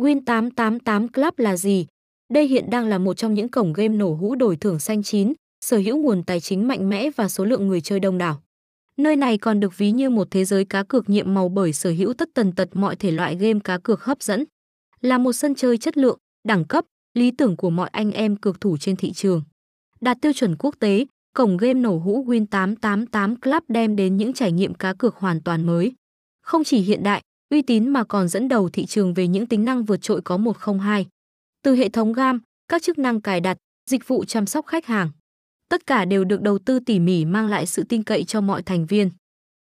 Win888 Club là gì? Đây hiện đang là một trong những cổng game nổ hũ đổi thưởng xanh chín, sở hữu nguồn tài chính mạnh mẽ và số lượng người chơi đông đảo. Nơi này còn được ví như một thế giới cá cược nhiệm màu bởi sở hữu tất tần tật mọi thể loại game cá cược hấp dẫn. Là một sân chơi chất lượng, đẳng cấp, lý tưởng của mọi anh em cược thủ trên thị trường. Đạt tiêu chuẩn quốc tế, cổng game nổ hũ Win888 Club đem đến những trải nghiệm cá cược hoàn toàn mới. Không chỉ hiện đại, uy tín mà còn dẫn đầu thị trường về những tính năng vượt trội có 102. Từ hệ thống gam, các chức năng cài đặt, dịch vụ chăm sóc khách hàng. Tất cả đều được đầu tư tỉ mỉ mang lại sự tin cậy cho mọi thành viên.